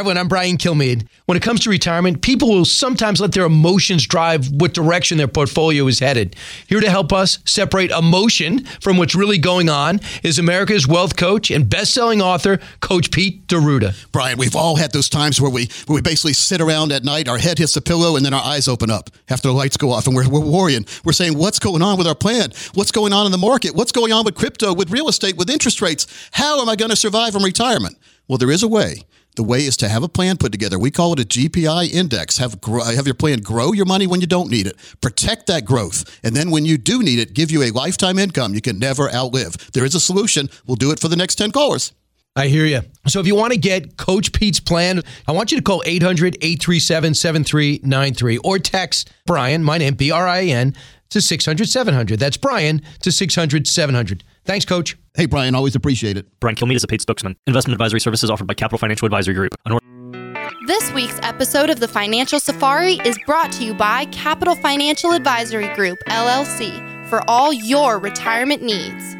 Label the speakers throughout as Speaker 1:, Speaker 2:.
Speaker 1: Everyone. I'm Brian Kilmeade. When it comes to retirement, people will sometimes let their emotions drive what direction their portfolio is headed. Here to help us separate emotion from what's really going on is America's wealth coach and best-selling author, Coach Pete D'Arruda.
Speaker 2: Brian, we've all had those times where we where we basically sit around at night, our head hits the pillow, and then our eyes open up after the lights go off, and we're, we're worrying. We're saying, "What's going on with our plan? What's going on in the market? What's going on with crypto, with real estate, with interest rates? How am I going to survive in retirement?" Well, there is a way. The way is to have a plan put together. We call it a GPI index. Have have your plan grow your money when you don't need it. Protect that growth. And then when you do need it, give you a lifetime income you can never outlive. There is a solution. We'll do it for the next 10 callers.
Speaker 1: I hear you. So if you want to get Coach Pete's plan, I want you to call 800 837 7393 or text Brian, my name, B R I N, to 600 700. That's Brian to 600 700. Thanks, Coach.
Speaker 2: Hey, Brian, always appreciate it.
Speaker 3: Brian Kilmeade is a paid spokesman. Investment advisory services offered by Capital Financial Advisory Group.
Speaker 4: This week's episode of the Financial Safari is brought to you by Capital Financial Advisory Group, LLC, for all your retirement needs.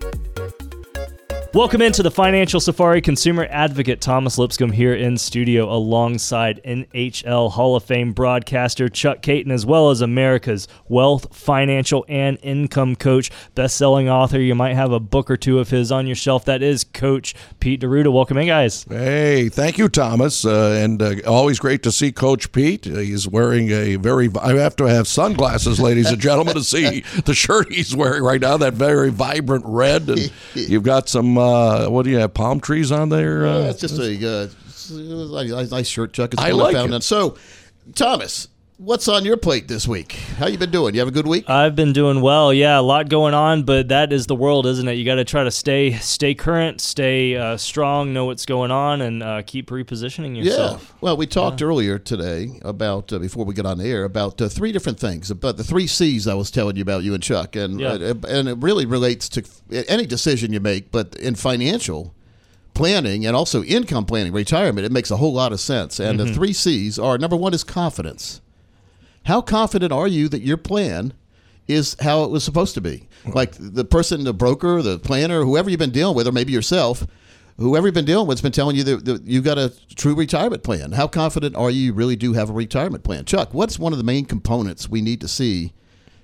Speaker 3: Welcome into the Financial Safari. Consumer advocate Thomas Lipscomb here in studio alongside NHL Hall of Fame broadcaster Chuck Kaiton, as well as America's wealth, financial, and income coach, best-selling author. You might have a book or two of his on your shelf. That is Coach Pete D'Arruda. Welcome in, guys.
Speaker 5: Hey, thank you, Thomas. Uh, and uh, always great to see Coach Pete. Uh, he's wearing a very, I have to have sunglasses, ladies and gentlemen, to see the shirt he's wearing right now, that very vibrant red. And you've got some uh, what do you have? Palm trees on there? Uh,
Speaker 2: yeah, it's just a uh, nice shirt, Chuck. It's
Speaker 5: I like
Speaker 2: found
Speaker 5: it.
Speaker 2: So, Thomas, what's on your plate this week? How you been doing? You have a good week?
Speaker 3: I've been doing well. Yeah, a lot going on, but that is the world, isn't it? You got to try to stay stay current, stay uh, strong, know what's going on, and uh, keep repositioning yourself.
Speaker 2: Yeah. Well, we talked earlier today about uh, before we get on the air about uh, three different things about the three C's I was telling you about you and Chuck, and
Speaker 3: Yeah.
Speaker 2: uh, and it really relates to any decision you make, but in financial planning and also income planning, retirement, it makes a whole lot of sense. And the three C's are number one is confidence. How confident are you that your plan is how it was supposed to be? Like the person, the broker, the planner, whoever you've been dealing with, or maybe yourself, whoever you've been dealing with has been telling you that, that you got a true retirement plan. How confident are you you really do have a retirement plan? Chuck, what's one of the main components we need to see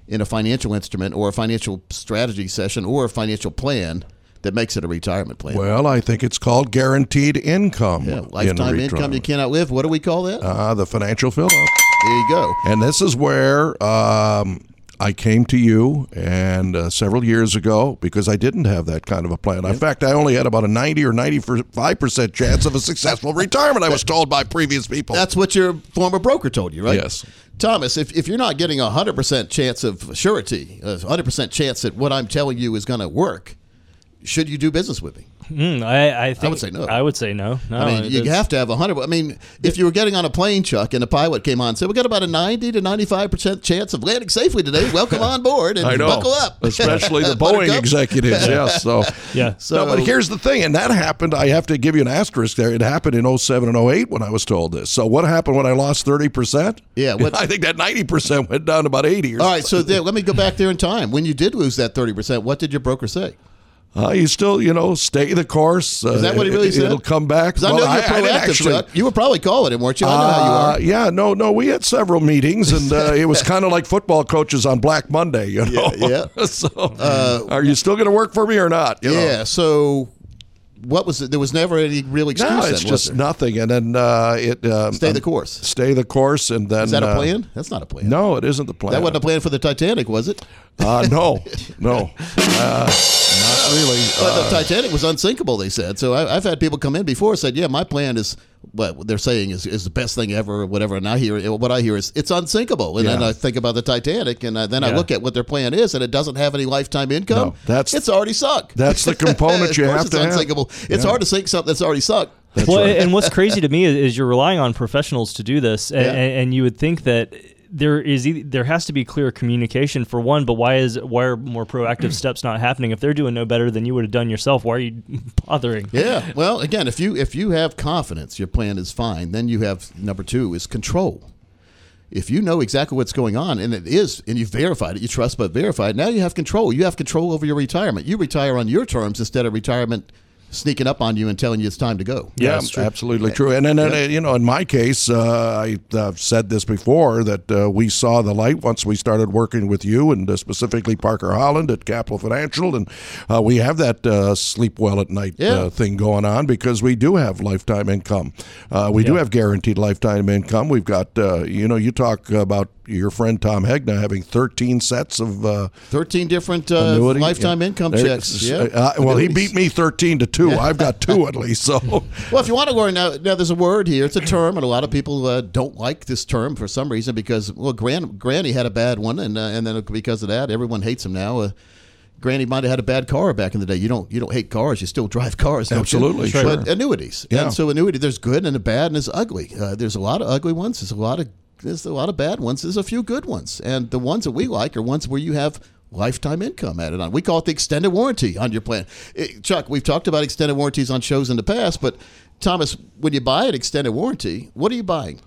Speaker 2: in a financial instrument or a financial strategy session or a financial plan that makes it a retirement plan?
Speaker 5: well, I think it's called guaranteed income.
Speaker 2: yeah,
Speaker 5: in
Speaker 2: lifetime income you cannot live. What do we call that?
Speaker 5: Ah, the financial fill up.
Speaker 2: There you go.
Speaker 5: And this is where um, I came to you and uh, several years ago because I didn't have that kind of a plan. In fact, I only had about a 90 or 95 percent chance of a successful retirement. I was told by previous people.
Speaker 2: That's what your former broker told you, right?
Speaker 5: Yes.
Speaker 2: Thomas, if, if you're not getting a 100% chance of surety, a 100% chance that what I'm telling you is going to work, should you do business with me?
Speaker 3: Hmm, I, I think
Speaker 2: would say no.
Speaker 3: I would say no. No,
Speaker 2: I mean, you
Speaker 3: that's-
Speaker 2: have to have a 100. I mean, if you were getting on a plane, Chuck, and the pilot came on and said, we got about a 90 to 95% chance of landing safely today. Welcome on board and
Speaker 5: I know.
Speaker 2: buckle up.
Speaker 5: Especially the Boeing executives, yes. So,
Speaker 3: Yeah.
Speaker 2: So-
Speaker 5: no, but here's the thing, and that happened. I have to give you an asterisk there. It happened in 07 and 08 when I was told this. So, what happened when I lost 30%?
Speaker 2: Yeah, what-
Speaker 5: I think that 90% went down about 80 or
Speaker 2: All right, so then, let me go back there in time. When you did lose that 30%, what did your broker say?
Speaker 5: Uh, you still, you know, stay the course. Uh,
Speaker 2: Is that what he really
Speaker 5: it,
Speaker 2: said?
Speaker 5: It'll come back.
Speaker 2: 'Cause I know you're
Speaker 5: I
Speaker 2: proactive,
Speaker 5: actually-
Speaker 2: Chuck. You were probably calling him, weren't you? I know how you
Speaker 5: Uh,
Speaker 2: are.
Speaker 5: yeah, no, no. We had several meetings, and uh, it was kind of like football coaches on Black Monday. You know,
Speaker 2: Yeah, yeah.
Speaker 5: so, are you still going to work for me or not? You know?
Speaker 2: Yeah. So, what was it? There was never any real excuse.
Speaker 5: No, it's
Speaker 2: was
Speaker 5: just nothing, and then uh, it um,
Speaker 2: Stay the
Speaker 5: um,
Speaker 2: course.
Speaker 5: Stay the course, and then
Speaker 2: Is that a
Speaker 5: uh,
Speaker 2: plan? That's not a plan.
Speaker 5: No, it isn't the plan.
Speaker 2: That wasn't a plan for the Titanic, was it?
Speaker 5: Uh, no, no, uh, really.
Speaker 2: But
Speaker 5: Uh,
Speaker 2: the Titanic was unsinkable, they said. So I, I've had people come in before and said, "Yeah, my plan is what they're saying is, is the best thing ever, or whatever." And I hear what I hear is it's unsinkable. And then I think about the Titanic, and uh, then I look at what their plan is, and it doesn't have any lifetime income.
Speaker 5: No, that's-
Speaker 2: it's already sunk.
Speaker 5: that's the component you
Speaker 2: course
Speaker 5: have
Speaker 2: it's
Speaker 5: to have.
Speaker 2: unsinkable. It's
Speaker 5: Yeah.
Speaker 2: hard to sink something that's already sunk.
Speaker 3: well, and what's crazy to me is, is you're relying on professionals to do this, and,
Speaker 2: Yeah.
Speaker 3: and you would think that there is there has to be clear communication for one. But why is why are more proactive steps not happening? If they're doing no better than you would have done yourself, why are you bothering?
Speaker 2: Yeah. Well, again, if you if you have confidence, your plan is fine. Then you have number two is control. If you know exactly what's going on, and it is, and you've verified it, you trust but verified. Now you have control. You have control over your retirement. You retire on your terms instead of retirement sneaking up on you and telling you it's time to go.
Speaker 5: Yeah,
Speaker 3: that's true.
Speaker 5: absolutely true. And then, uh, you know, in my case, uh, I, I've said this before that uh, we saw the light once we started working with you and uh, specifically Parker Holland at Capital Financial. And uh, we have that uh, sleep well at night
Speaker 2: Yeah.
Speaker 5: uh, thing going on because we do have lifetime income. Uh, we do have guaranteed lifetime income. We've got, uh, you know, you talk about your friend Tom Hegna having 13 sets of uh,
Speaker 2: Thirteen different uh, lifetime
Speaker 5: Yeah.
Speaker 2: income checks. Yeah.
Speaker 5: Uh, well, he beat me 13 to 2. I've got two at least. So.
Speaker 2: Well, if you want to learn now, now there's a word here. It's a term, and a lot of people uh, don't like this term for some reason because well, Gran, Granny had a bad one, and uh, and then because of that, everyone hates him now. Uh, Granny might have had a bad car back in the day. You don't you don't hate cars. You still drive cars.
Speaker 5: Absolutely, sure.
Speaker 2: But annuities,
Speaker 5: Yeah.
Speaker 2: and so annuity, there's good and a bad and there's ugly. Uh, there's a lot of ugly ones. There's a lot of there's a lot of bad ones. There's a few good ones, and the ones that we like are ones where you have lifetime income added on. We call it the extended warranty on your plan. Eh, Chuck, we've talked about extended warranties on shows in the past, but Thomas, when you buy an extended warranty, what are you buying?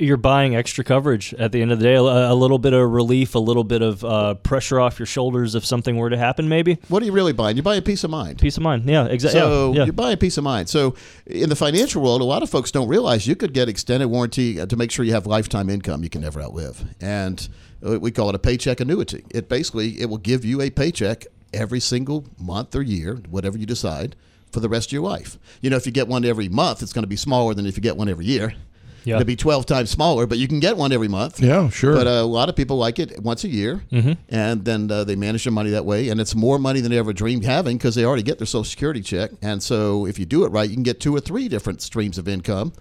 Speaker 3: You're buying extra coverage at the end of the day, a, a little bit of relief, a little bit of uh, pressure off your shoulders if something were to happen. Maybe
Speaker 2: What are you really buying? You buy a peace of mind.
Speaker 3: peace of mind. Yeah, exactly.
Speaker 2: So
Speaker 3: yeah, yeah.
Speaker 2: you're buying peace of mind. So in the financial world, a lot of folks don't realize you could get extended warranty uh, to make sure you have lifetime income you can never outlive, and uh, we call it a paycheck annuity. It basically it will give you a paycheck every single month or year, whatever you decide, for the rest of your life. You know, if you get one every month, it's going to be smaller than if you get one every year.
Speaker 3: Yeah.
Speaker 2: It'll be 12 times smaller, but you can get one every month.
Speaker 5: Yeah, sure.
Speaker 2: But uh, a lot of people like it once a year, and then uh, they manage their money that way, and it's more money than they ever dreamed having because they already get their Social Security check. And so, if you do it right, you can get two or three different streams of income,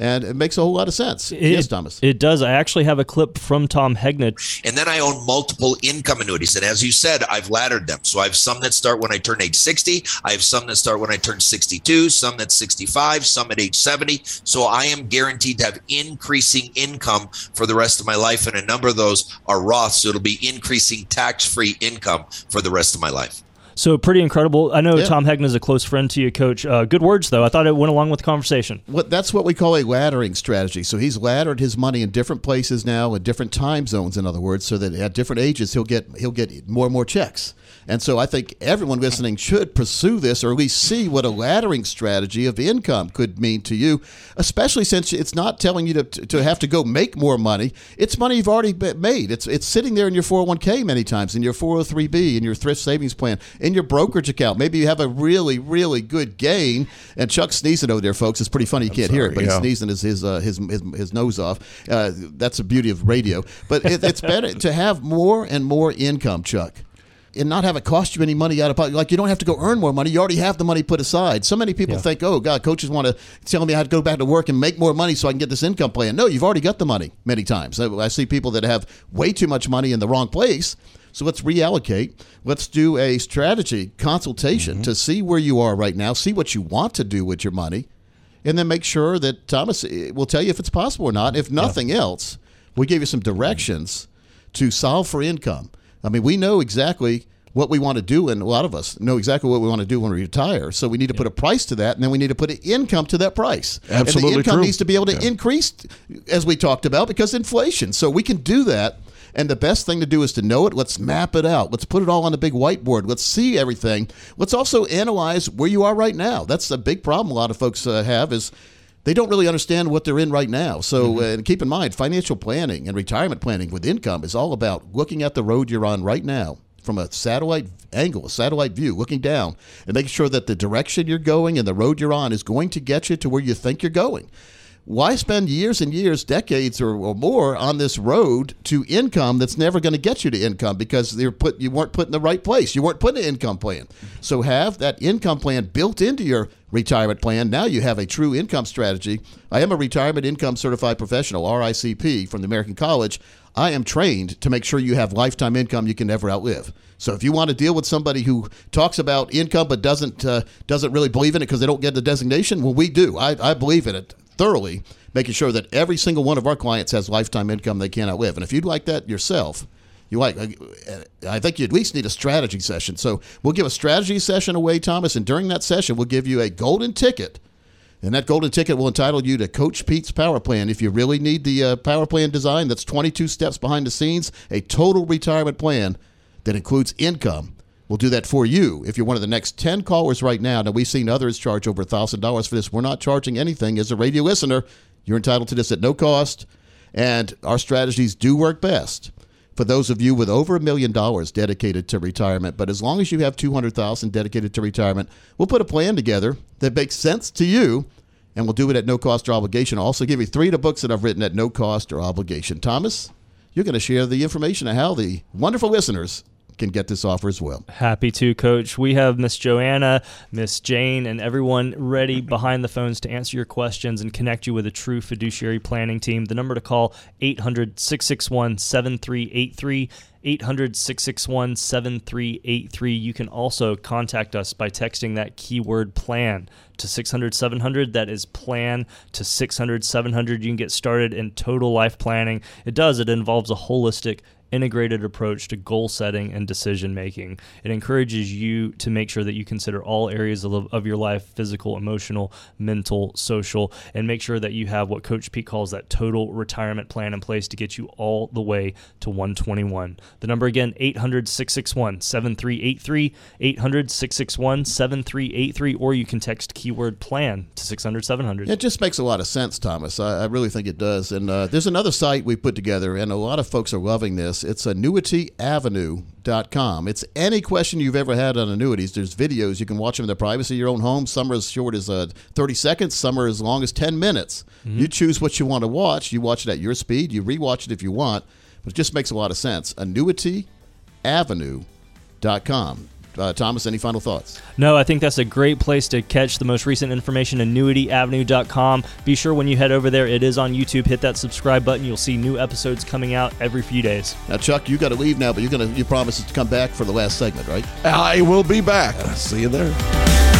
Speaker 2: and it makes a whole lot of sense.
Speaker 3: It-
Speaker 2: yes, Thomas.
Speaker 3: It does. I actually have a clip from Tom Hegna.
Speaker 6: And then I own multiple income annuities. And as you said, I've laddered them. So I have some that start when I turn age 60. I have some that start when I turn 62, some that's 65, some at age 70. So I am guaranteed to have increasing income for the rest of my life. And a number of those are Roth. So it'll be increasing tax free income for the rest of my life.
Speaker 3: So pretty incredible. I know
Speaker 2: Yeah.
Speaker 3: Tom Hegna is a close friend to you, Coach. Uh, good words though. I thought it went along with the conversation.
Speaker 2: What that's what we call a laddering strategy. So he's laddered his money in different places now, in different time zones. In other words, so that at different ages he'll get he'll get more and more checks. And so I think everyone listening should pursue this, or at least see what a laddering strategy of income could mean to you, especially since it's not telling you to, to have to go make more money. It's money you've already made. It's it's sitting there in your 401k many times, in your 403b, in your thrift savings plan, in your brokerage account. Maybe you have a really really good gain. And Chuck sneezing over there, folks. It's pretty funny. You can't hear it, but
Speaker 5: yeah.
Speaker 2: he's sneezing his his, uh, his his his nose off. Uh, that's the beauty of radio. But it, it's better to have more and more income, Chuck. And not have it cost you any money out of pocket. Like you don't have to go earn more money. You already have the money put aside. So many people think, "Oh God, coaches want to tell me how to go back to work and make more money so I can get this income plan." No, you've already got the money. Many times, I, I see people that have way too much money in the wrong place. So let's reallocate. Let's do a strategy consultation to see where you are right now. See what you want to do with your money, and then make sure that Thomas eh, will tell you if it's possible or not. If nothing else, we give you some directions to solve for income. I mean, we know exactly what we want to do, and a lot of us know exactly what we want to do when we retire. So we need to put a price to that, and then we need to put an income to that price.
Speaker 5: Absolutely, and
Speaker 2: the income
Speaker 5: true.
Speaker 2: needs to be able to increase, as we talked about, because inflation. So we can do that. And the best thing to do is to know it. Let's map it out. Let's put it all on a big whiteboard. Let's see everything. Let's also analyze where you are right now. That's a big problem a lot of folks uh, have is they don't really understand what they're in right now. So mm-hmm. uh, keep in mind, financial planning and retirement planning with income is all about looking at the road you're on right now from a satellite angle, a satellite view, looking down, and making sure that the direction you're going and the road you're on is going to get you to where you think you're going why spend years and years, decades or, or, more on this road to income that's never going to get you to income because they're put you weren't put in the right place. You weren't put in an income plan. So have that income plan built into your retirement plan. Now you have a true income strategy. I am a retirement income certified professional, RICP, from the American College. I am trained to make sure you have lifetime income you can never outlive. So if you want to deal with somebody who talks about income but doesn't uh, doesn't really believe in it because they don't get the designation, well, we do. I, I believe in it thoroughly, making sure that every single one of our clients has lifetime income they cannot live. And if you'd like that yourself, you like I think you at least need a strategy session. So we'll give a strategy session away, Thomas, and during that session we'll give you a golden ticket. And that golden ticket will entitle you to Coach Pete's Power Plan. If you really need the uh, power plan design, that's 22 steps behind the scenes, a total retirement plan that includes income We'll do that for you if you're one of the next 10 callers right now. Now, we've seen others charge over $1,000 for this. We're not charging anything. As a radio listener, you're entitled to this at no cost, and our strategies do work best for those of you with over a million dollars dedicated to retirement. But as long as you have 200,000 dedicated to retirement, we'll put a plan together that makes sense to you and we'll do it at no cost or obligation. I'll also give you three of the books that I've written at no cost or obligation. Thomas, you're going to share the information of how the wonderful listeners can get this offer as well.
Speaker 3: Happy to, Coach. We have Miss Joanna, Miss Jane, and everyone ready behind the phones to answer your questions and connect you with a true fiduciary planning team. The number to call 800 661 7383. 800 661 7383. You can also contact us by texting that keyword plan to 600 700. That is plan to 600 700. You can get started in total life planning. It does, it involves a holistic integrated approach to goal setting and decision making. It encourages you to make sure that you consider all areas of, of your life physical, emotional, mental, social and make sure that you have what Coach Pete calls that total retirement plan in place to get you all the way to 121. The number again 800 661 7383, 800 661 7383, or you can text keyword plan to 600 700.
Speaker 2: It just makes a lot of sense, Thomas. I, I really think it does. And uh, there's another site we put together, and a lot of folks are loving this it's annuityavenue.com. It's any question you've ever had on annuities. There's videos. You can watch them in the privacy of your own home. Some are as short as uh, 30 seconds, some are as long as 10 minutes. Mm-hmm. You choose what you want to watch. You watch it at your speed. You rewatch it if you want. But it just makes a lot of sense. Annuityavenue.com. Uh, Thomas, any final thoughts?
Speaker 3: No, I think that's a great place to catch the most recent information, annuityavenue.com. Be sure when you head over there, it is on YouTube. Hit that subscribe button. You'll see new episodes coming out every few days.
Speaker 2: Now, Chuck, you got to leave now, but you're gonna you promise to come back for the last segment, right?
Speaker 5: I will be back. See you there.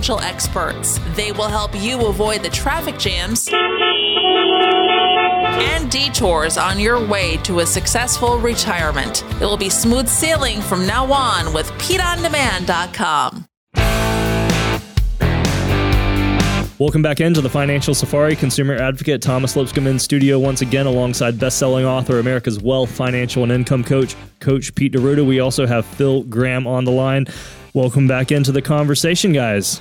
Speaker 7: financial experts. They will help you avoid the traffic jams and detours on your way to a successful retirement. It will be smooth sailing from now on with PeteOnDemand.com.
Speaker 3: Welcome back into the Financial Safari. Consumer advocate Thomas Lipscomb in studio once again alongside best-selling author, America's Wealth, Financial, and Income Coach, Coach Pete D'Arruda. We also have Phil Graham on the line. Welcome back into the conversation, guys.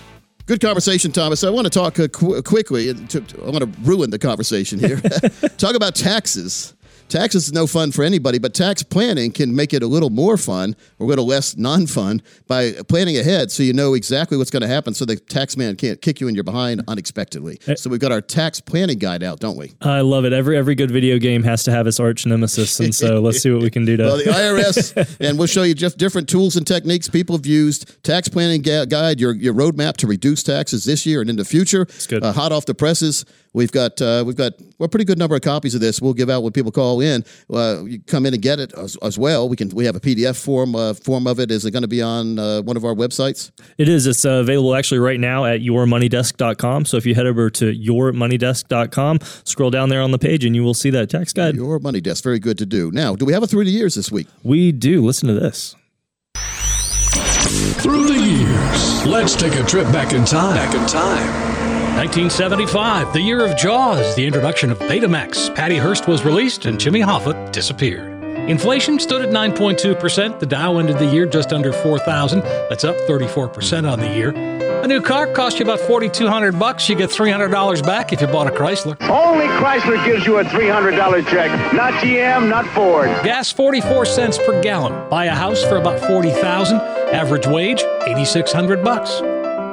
Speaker 2: Good conversation, Thomas. I want to talk uh, qu- quickly. To, I want to ruin the conversation here. talk about taxes. Taxes is no fun for anybody, but tax planning can make it a little more fun or a little less non fun by planning ahead so you know exactly what's going to happen so the tax man can't kick you in your behind unexpectedly. Eh. So we've got our tax planning guide out, don't we?
Speaker 3: I love it. Every every good video game has to have its arch nemesis. And so let's see what we can do to.
Speaker 2: Well, the IRS, and we'll show you just different tools and techniques people have used. Tax planning guide, your, your roadmap to reduce taxes this year and in the future.
Speaker 3: It's good.
Speaker 2: Uh, hot off the presses We've got uh, we've got a pretty good number of copies of this. We'll give out when people call in. Uh, you come in and get it as, as, well. We can we have a PDF form uh, form of it. Is it going to be on uh, one of our websites?
Speaker 3: It is. It's uh, available actually right now at yourmoneydesk.com. So if you head over to yourmoneydesk.com, scroll down there on the page, and you will see that tax guide.
Speaker 2: Your Money Desk, very good to do. Now, do we have a through the years this week?
Speaker 3: We do. Listen to this.
Speaker 8: Through the years, let's take a trip back in time. Back in time.
Speaker 9: 1975, the year of Jaws, the introduction of Betamax. Patty Hearst was released and Jimmy Hoffa disappeared. Inflation stood at 9.2%. The Dow ended the year just under 4,000. That's up 34% on the year. A new car costs you about 4,200 bucks. You get $300 back if you bought a Chrysler.
Speaker 10: Only Chrysler gives you a $300 check. Not GM, not Ford.
Speaker 9: Gas 44 cents per gallon. Buy a house for about 40,000. Average wage 8,600 bucks.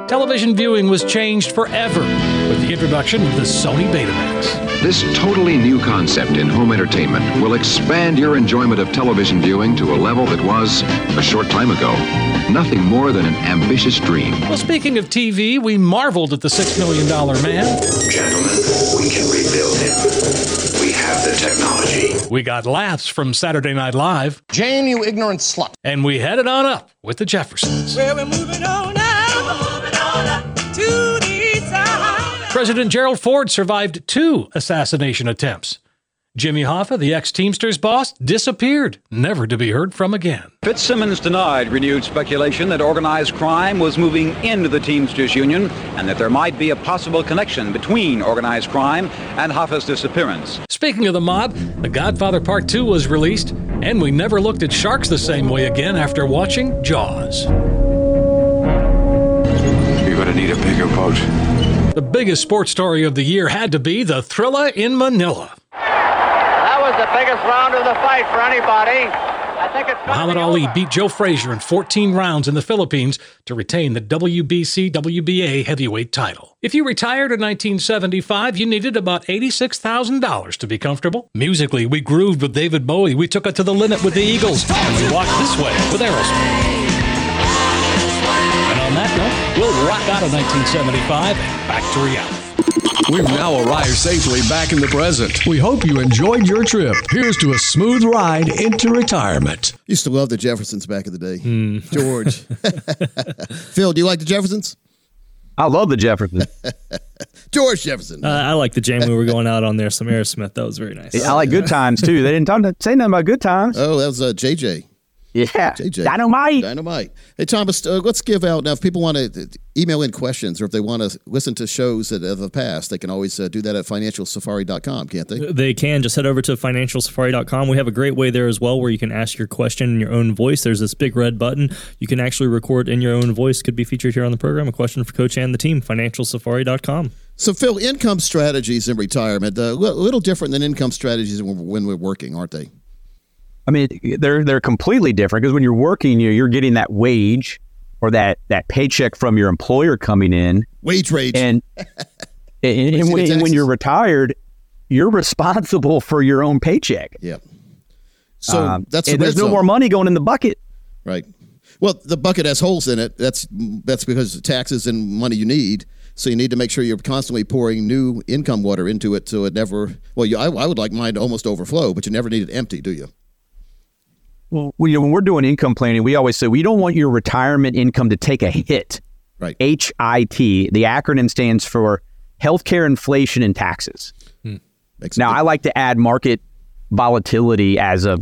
Speaker 9: Television viewing was changed forever with the introduction of the Sony Betamax.
Speaker 11: This totally new concept in home entertainment will expand your enjoyment of television viewing to a level that was, a short time ago, nothing more than an ambitious dream.
Speaker 9: Well, speaking of TV, we marveled at the $6 million man.
Speaker 12: Gentlemen, we can rebuild him. We have the technology.
Speaker 9: We got laughs from Saturday Night Live.
Speaker 13: Jane, you ignorant slut.
Speaker 9: And we headed on up with the Jeffersons.
Speaker 14: Where we're moving on
Speaker 9: President Gerald Ford survived two assassination attempts. Jimmy Hoffa, the ex Teamsters boss, disappeared, never to be heard from again.
Speaker 15: Fitzsimmons denied renewed speculation that organized crime was moving into the Teamsters Union and that there might be a possible connection between organized crime and Hoffa's disappearance.
Speaker 9: Speaking of the mob, The Godfather Part 2 was released, and we never looked at sharks the same way again after watching Jaws.
Speaker 12: A bigger boat.
Speaker 9: The biggest sports story of the year had to be the Thrilla in Manila.
Speaker 10: That was the biggest round of the fight for anybody. I think it's
Speaker 9: Muhammad Ali
Speaker 10: over.
Speaker 9: beat Joe Frazier in 14 rounds in the Philippines to retain the WBC WBA heavyweight title. If you retired in 1975, you needed about $86,000 to be comfortable. Musically, we grooved with David Bowie, we took it to the limit with the Eagles, and we walked this way with Aerosmith. Rock out of 1975 and back to reality.
Speaker 8: We've now arrived safely back in the present. We hope you enjoyed your trip. Here's to a smooth ride into retirement.
Speaker 2: Used to love the Jeffersons back in the day. George. Phil, do you like the Jeffersons?
Speaker 16: I love the Jeffersons.
Speaker 2: George Jefferson.
Speaker 3: Uh, I like the jam we were going out on there. Some Aerosmith. That was very nice.
Speaker 16: I like good times too. They didn't talk, say nothing about good times.
Speaker 2: Oh, that was uh, JJ.
Speaker 16: Yeah,
Speaker 2: JJ.
Speaker 16: dynamite.
Speaker 2: Dynamite. Hey, Thomas, uh, let's give out now. If people want to email in questions or if they want to listen to shows that of the past, they can always uh, do that at financialsafari.com, can't they?
Speaker 3: They can just head over to financialsafari.com. We have a great way there as well where you can ask your question in your own voice. There's this big red button. You can actually record in your own voice. Could be featured here on the program. A question for Coach and the team. Financialsafari.com.
Speaker 2: So, Phil, income strategies in retirement, a uh, little different than income strategies when we're working, aren't they?
Speaker 16: I mean, they're they're completely different because when you're working, you you're getting that wage or that that paycheck from your employer coming in,
Speaker 2: wage rate,
Speaker 16: and and, and, when, when you're retired, you're responsible for your own paycheck.
Speaker 2: Yeah. So um, that's the
Speaker 16: there's no
Speaker 2: zone.
Speaker 16: more money going in the bucket.
Speaker 2: Right. Well, the bucket has holes in it. That's that's because of taxes and money you need. So you need to make sure you're constantly pouring new income water into it, so it never. Well, you, I, I would like mine to almost overflow, but you never need it empty, do you?
Speaker 16: Well, we, when we're doing income planning, we always say we don't want your retirement income to take a hit.
Speaker 2: Right.
Speaker 16: H I T. The acronym stands for healthcare, inflation, and taxes.
Speaker 2: Hmm.
Speaker 16: now, I like to add market volatility as a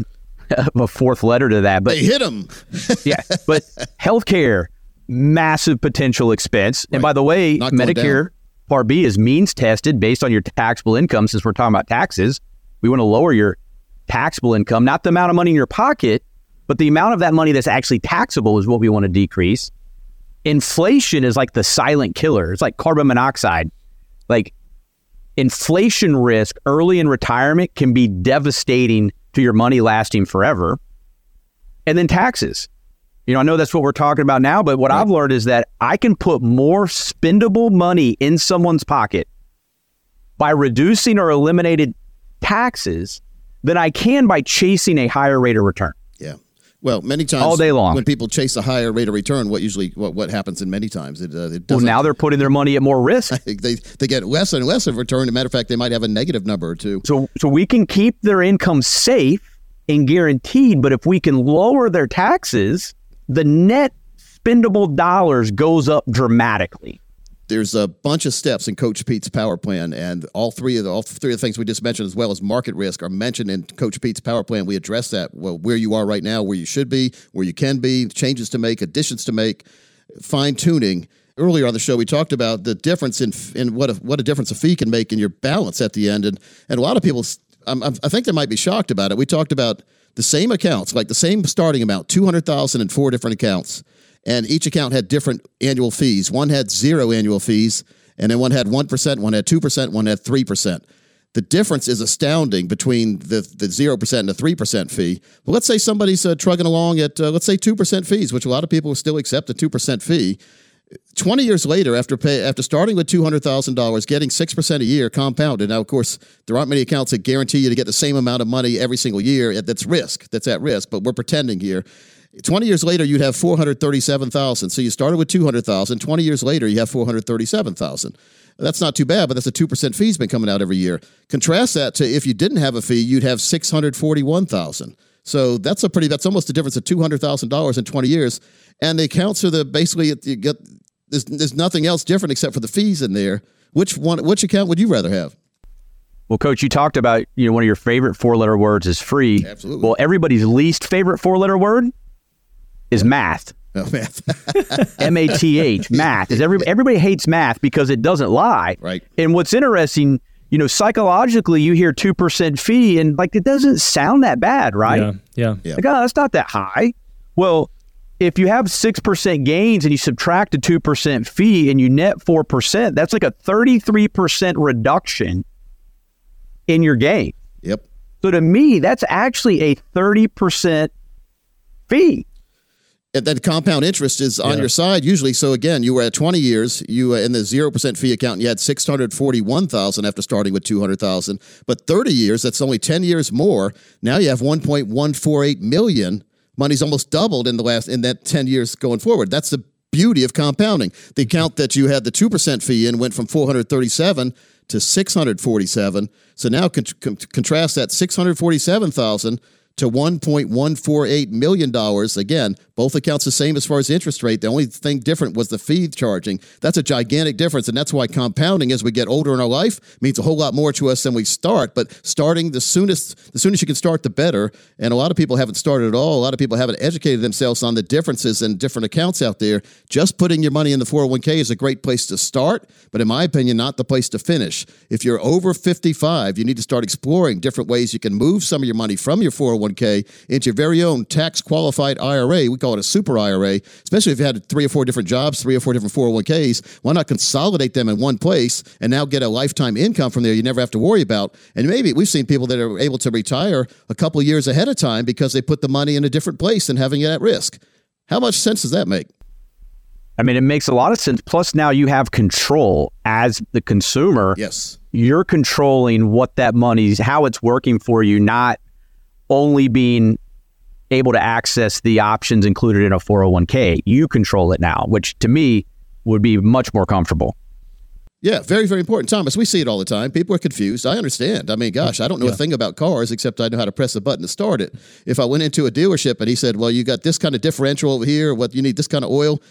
Speaker 16: a fourth letter to that, but
Speaker 2: they hit them.
Speaker 16: yeah, but healthcare, massive potential expense. Right. And by the way,
Speaker 2: Not
Speaker 16: Medicare Part B is means tested based on your taxable income. Since we're talking about taxes, we want to lower your taxable income, not the amount of money in your pocket, but the amount of that money that's actually taxable is what we want to decrease. Inflation is like the silent killer. It's like carbon monoxide. Like inflation risk early in retirement can be devastating to your money lasting forever. And then taxes. You know, I know that's what we're talking about now, but what right. I've learned is that I can put more spendable money in someone's pocket by reducing or eliminating taxes than I can by chasing a higher rate of return.
Speaker 2: Yeah. Well, many times
Speaker 16: all day long.
Speaker 2: when people chase a higher rate of return, what usually what, what happens in many times it, uh, it
Speaker 16: Well, now they're putting their money at more risk.
Speaker 2: they they get less and less of return. As a matter of fact, they might have a negative number or two.
Speaker 16: So so we can keep their income safe and guaranteed, but if we can lower their taxes, the net spendable dollars goes up dramatically.
Speaker 2: There's a bunch of steps in Coach Pete's power plan, and all three of the all three of the things we just mentioned, as well as market risk, are mentioned in Coach Pete's power plan. We address that well, where you are right now, where you should be, where you can be, changes to make, additions to make, fine tuning. Earlier on the show, we talked about the difference in in what a, what a difference a fee can make in your balance at the end, and and a lot of people, I'm, I think they might be shocked about it. We talked about the same accounts, like the same starting amount, two hundred thousand in four different accounts and each account had different annual fees. One had zero annual fees, and then one had 1%, one had 2%, one had 3%. The difference is astounding between the, the 0% and the 3% fee. But let's say somebody's uh, trugging along at, uh, let's say, 2% fees, which a lot of people still accept a 2% fee. 20 years later, after pay, after starting with $200,000, getting 6% a year compounded. Now, of course, there aren't many accounts that guarantee you to get the same amount of money every single year. That's risk. That's at risk, but we're pretending here. 20 years later, you'd have 437,000. So you started with 200,000. 20 years later, you have 437,000. That's not too bad, but that's a 2% fee's been coming out every year. Contrast that to if you didn't have a fee, you'd have 641,000. So that's a pretty, that's almost a difference of $200,000 in 20 years. And the accounts are the, basically, you get, there's, there's nothing else different except for the fees in there. Which one, which account would you rather have?
Speaker 16: Well, coach, you talked about, you know, one of your favorite four-letter words is free.
Speaker 2: Absolutely.
Speaker 16: Well, everybody's least favorite four-letter word is math.
Speaker 2: Oh, math.
Speaker 16: M A T H, math. Is every, everybody hates math because it doesn't lie.
Speaker 2: Right.
Speaker 16: And what's interesting, you know, psychologically, you hear 2% fee and like it doesn't sound that bad, right?
Speaker 3: Yeah. Yeah.
Speaker 2: Yeah.
Speaker 16: Like, oh, that's not that high. Well, if you have 6% gains and you subtract a 2% fee and you net 4%, that's like a 33% reduction in your gain.
Speaker 2: Yep.
Speaker 16: So to me, that's actually a 30% fee.
Speaker 2: And then compound interest is on
Speaker 3: Yeah.
Speaker 2: your side usually. So again, you were at 20 years, you in the 0% fee account, you had 641,000 after starting with 200,000. But 30 years, that's only 10 years more. Now you have 1.148 million. Money's almost doubled in the last in that 10 years going forward. That's the beauty of compounding. The account that you had the 2% fee in went from 437 to 647. So now con- con- contrast that 647,000 to 1.148 million dollars. Again, both accounts the same as far as interest rate. The only thing different was the fee charging. That's a gigantic difference, and that's why compounding as we get older in our life means a whole lot more to us than we start. But starting the soonest, the soonest you can start, the better. And a lot of people haven't started at all. A lot of people haven't educated themselves on the differences in different accounts out there. Just putting your money in the 401k is a great place to start, but in my opinion, not the place to finish. If you're over 55, you need to start exploring different ways you can move some of your money from your 401k into your very own tax qualified IRA. We call it a super IRA, especially if you had three or four different jobs, three or four different 401ks. Why not consolidate them in one place and now get a lifetime income from there you never have to worry about? And maybe we've seen people that are able to retire a couple of years ahead of time because they put the money in a different place and having it at risk. How much sense does that make?
Speaker 16: I mean, it makes a lot of sense. Plus, now you have control as the consumer.
Speaker 2: Yes.
Speaker 16: You're controlling what that money's, how it's working for you, not only being able to access the options included in a 401k. You control it now, which to me would be much more comfortable.
Speaker 2: Yeah, very, very important. Thomas, we see it all the time. People are confused. I understand. I mean, gosh, I don't know a thing about cars except I know how to press a button to start it. If I went into a dealership and he said, Well, you got this kind of differential over here, what you need this kind of oil,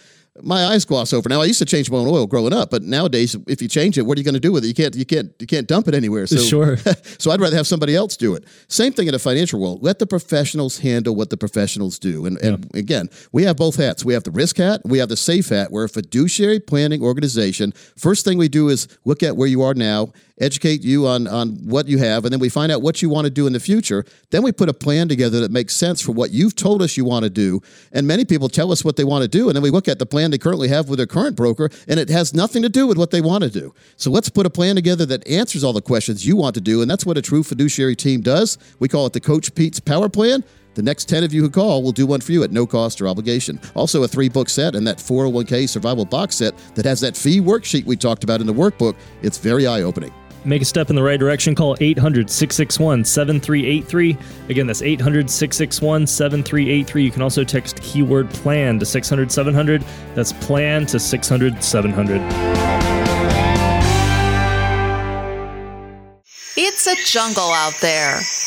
Speaker 2: my eyes gloss over. Now I used to change my own oil growing up, but nowadays if you change it, what are you going to do with it? You can't you can't you can't dump it anywhere. So
Speaker 3: Sure.
Speaker 2: so I'd rather have somebody else do it. Same thing in a financial world. Let the professionals handle what the professionals do. And, and again, we have both hats. We have the risk hat, we have the safe hat. We're a fiduciary planning organization. First thing we do is look at where you are now, educate you on on what you have, and then we find out what you want to do in the future. Then we put a plan together that makes sense for what you've told us you want to do. And many people tell us what they want to do, and then we look at the plan they currently have with their current broker, and it has nothing to do with what they want to do. So let's put a plan together that answers all the questions you want to do, and that's what a true fiduciary team does. We call it the Coach Pete's Power Plan. The next 10 of you who call will do one for you at no cost or obligation. Also, a three book set and that 401k survival box set that has that fee worksheet we talked about in the workbook. It's very eye opening.
Speaker 3: Make a step in the right direction, call 800 661 7383. Again, that's 800 661 7383. You can also text keyword plan to 600 700. That's plan to 600 700.
Speaker 7: It's a jungle out there.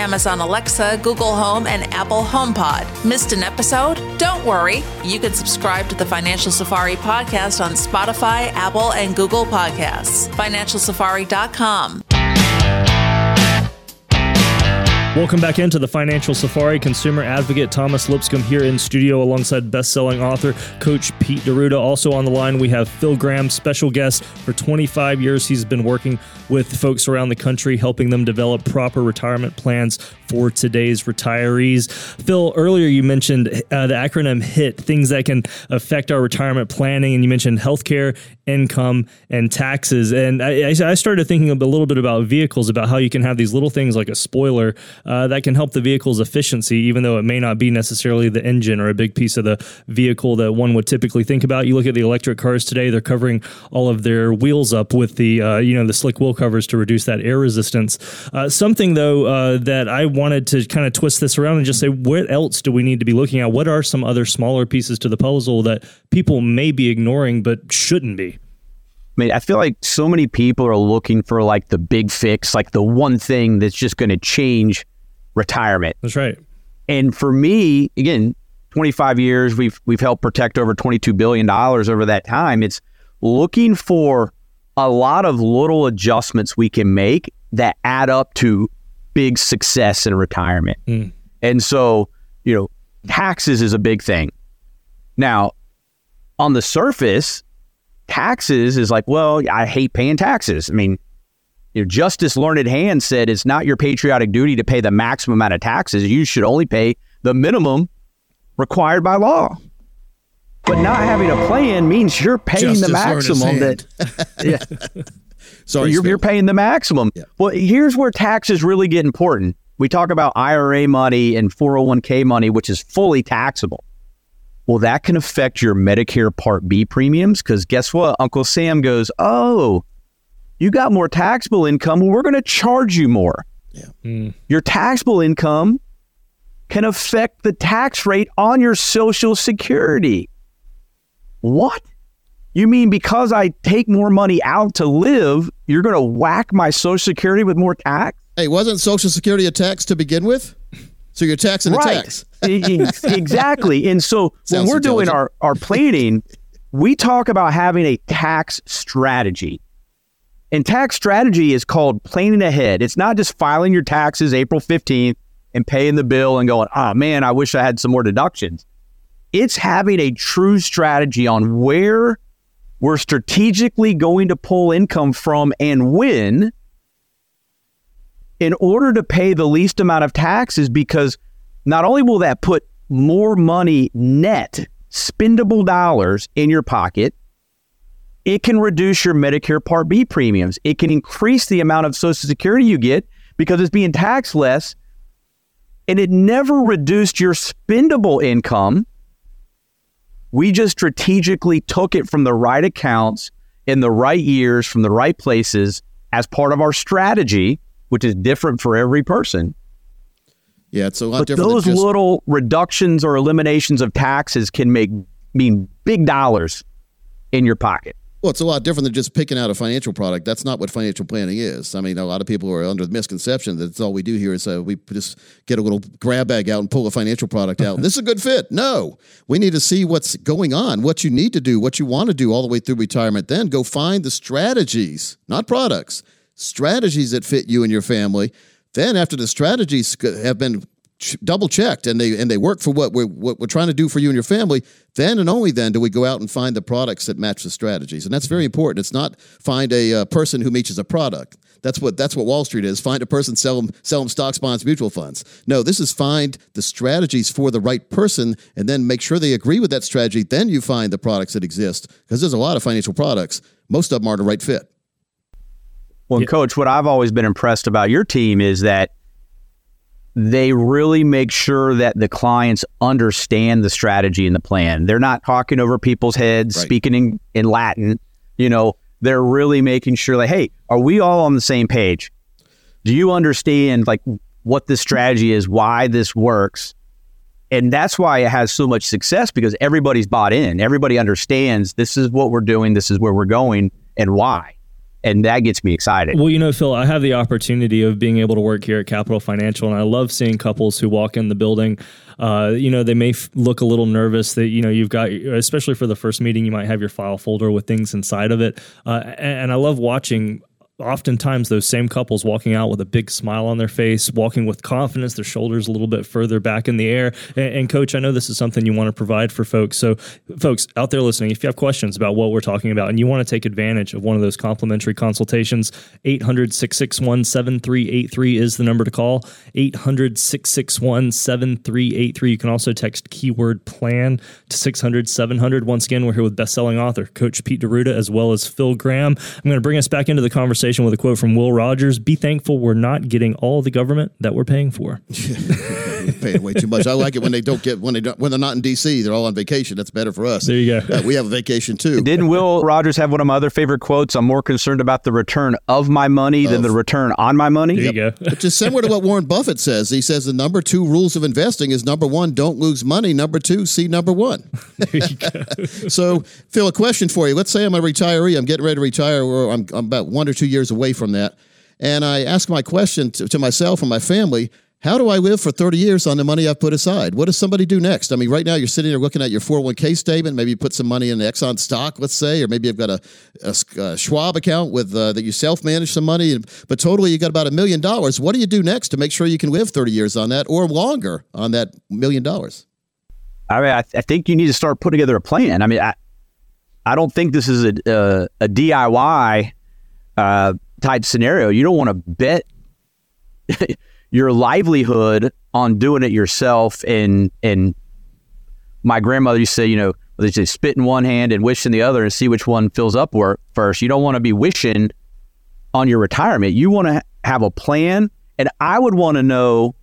Speaker 7: Amazon Alexa, Google Home, and Apple HomePod. Missed an episode? Don't worry. You can subscribe to the Financial Safari podcast on Spotify, Apple, and Google Podcasts. FinancialSafari.com.
Speaker 3: Welcome back into the Financial Safari. Consumer advocate Thomas Lipscomb here in studio alongside best-selling author Coach Pete D'Arruda. Also on the line, we have Phil Graham, special guest. For 25 years, he's been working with folks around the country, helping them develop proper retirement plans for today's retirees. Phil, earlier you mentioned uh, the acronym HIT, things that can affect our retirement planning, and you mentioned healthcare, income, and taxes. And I, I started thinking a little bit about vehicles, about how you can have these little things like a spoiler uh, that can help the vehicle's efficiency, even though it may not be necessarily the engine or a big piece of the vehicle that one would typically think about. You look at the electric cars today; they're covering all of their wheels up with the uh, you know the slick wheel covers to reduce that air resistance. Uh, something though uh, that I wanted to kind of twist this around and just say, what else do we need to be looking at? What are some other smaller pieces to the puzzle that people may be ignoring but shouldn't be?
Speaker 16: I mean, I feel like so many people are looking for like the big fix, like the one thing that's just going to change retirement.
Speaker 3: That's right.
Speaker 16: And for me, again, 25 years, we've we've helped protect over 22 billion dollars over that time. It's looking for a lot of little adjustments we can make that add up to big success in retirement.
Speaker 3: Mm.
Speaker 16: And so, you know, taxes is a big thing. Now, on the surface, taxes is like, well, I hate paying taxes. I mean, you know, Justice Learned Hand said it's not your patriotic duty to pay the maximum amount of taxes. You should only pay the minimum required by law. But not having a plan means you're paying
Speaker 2: Justice
Speaker 16: the maximum that yeah.
Speaker 2: Sorry,
Speaker 16: you're, you're paying the maximum. Well, here's where taxes really get important. We talk about IRA money and 401k money, which is fully taxable. Well, that can affect your Medicare Part B premiums because guess what? Uncle Sam goes, Oh, you got more taxable income. Well, we're going to charge you more.
Speaker 3: Mm.
Speaker 16: Your taxable income can affect the tax rate on your Social Security. What? You mean because I take more money out to live, you're going to whack my Social Security with more tax?
Speaker 2: Hey, wasn't Social Security a tax to begin with? So you're taxing
Speaker 16: right.
Speaker 2: tax.
Speaker 16: Exactly. And so when we're doing our, our planning, we talk about having a tax strategy. And tax strategy is called planning ahead. It's not just filing your taxes April 15th and paying the bill and going, oh man, I wish I had some more deductions. It's having a true strategy on where we're strategically going to pull income from and when in order to pay the least amount of taxes because not only will that put more money net spendable dollars in your pocket it can reduce your medicare part b premiums. It can increase the amount of social security you get because it's being taxed less and it never reduced your spendable income. We just strategically took it from the right accounts in the right years from the right places as part of our strategy which is different for every person
Speaker 2: Yeah, it's a lot
Speaker 16: but
Speaker 2: different.
Speaker 16: those
Speaker 2: just,
Speaker 16: little reductions or eliminations of taxes can make mean big dollars in your pocket.
Speaker 2: Well, it's a lot different than just picking out a financial product. That's not what financial planning is. I mean, a lot of people are under the misconception that it's all we do here is uh, we just get a little grab bag out and pull a financial product out. this is a good fit. No, we need to see what's going on, what you need to do, what you want to do all the way through retirement. Then go find the strategies, not products, strategies that fit you and your family. Then, after the strategies have been double checked and they and they work for what we're what we're trying to do for you and your family, then and only then do we go out and find the products that match the strategies. And that's very important. It's not find a uh, person who matches a product. That's what that's what Wall Street is. Find a person, sell them, sell them stocks, bonds, mutual funds. No, this is find the strategies for the right person, and then make sure they agree with that strategy. Then you find the products that exist because there's a lot of financial products. Most of them are the right fit.
Speaker 16: Well, coach, what I've always been impressed about your team is that they really make sure that the clients understand the strategy and the plan. They're not talking over people's heads,
Speaker 2: Right.
Speaker 16: speaking in, in Latin. You know, they're really making sure like, hey, are we all on the same page? Do you understand like what this strategy is, why this works? And that's why it has so much success because everybody's bought in. Everybody understands this is what we're doing, this is where we're going, and why. And that gets me excited.
Speaker 3: Well, you know, Phil, I have the opportunity of being able to work here at Capital Financial, and I love seeing couples who walk in the building. Uh, you know, they may f- look a little nervous that you know you've got, especially for the first meeting, you might have your file folder with things inside of it, uh, and, and I love watching. Oftentimes, those same couples walking out with a big smile on their face, walking with confidence, their shoulders a little bit further back in the air. And, and, coach, I know this is something you want to provide for folks. So, folks out there listening, if you have questions about what we're talking about and you want to take advantage of one of those complimentary consultations, 800 661 7383 is the number to call. 800 661 7383. You can also text keyword plan to 600 700. Once again, we're here with best-selling author, Coach Pete D'Arruda, as well as Phil Graham. I'm going to bring us back into the conversation with a quote from Will Rogers Be thankful we're not getting all the government that we're paying for.
Speaker 2: You're paying way too much. I like it when they don't get when they don't, when they're not in D.C. They're all on vacation. That's better for us.
Speaker 3: There you go.
Speaker 2: Uh, we have a vacation too.
Speaker 16: Didn't Will Rogers have one of my other favorite quotes? I'm more concerned about the return of my money than the return on my money.
Speaker 3: There you go.
Speaker 2: Which is similar to what Warren Buffett says. He says the number two rules of investing is number one, don't lose money. Number two, see number one. so, Phil, a question for you. Let's say I'm a retiree. I'm getting ready to retire, or I'm, I'm about one or two years away from that. And I ask my question to, to myself and my family how do I live for 30 years on the money I've put aside? What does somebody do next? I mean, right now you're sitting there looking at your 401k statement. Maybe you put some money in Exxon stock, let's say, or maybe you've got a, a, a Schwab account with uh, that you self manage some money, but totally you got about a million dollars. What do you do next to make sure you can live 30 years on that or longer on that million dollars?
Speaker 16: I mean, I, I think you need to start putting together a plan. I mean, I, I don't think this is a, a, a DIY uh, type scenario. You don't want to bet your livelihood on doing it yourself. And and my grandmother used to say, you know, they say spit in one hand and wish in the other and see which one fills up wor- first. You don't want to be wishing on your retirement. You want to have a plan. And I would want to know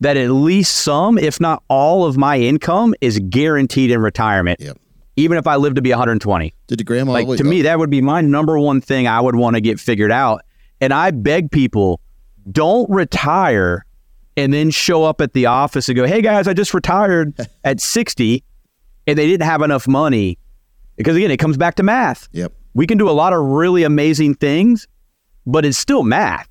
Speaker 16: that at least some, if not all, of my income is guaranteed in retirement.
Speaker 2: Yep.
Speaker 16: Even if I live to be 120.
Speaker 2: Did the grandma
Speaker 16: like
Speaker 2: always-
Speaker 16: to me that would be my number one thing I would want to get figured out. And I beg people, don't retire and then show up at the office and go, "Hey guys, I just retired at 60." And they didn't have enough money. Because again, it comes back to math.
Speaker 2: Yep.
Speaker 16: We can do a lot of really amazing things, but it's still math.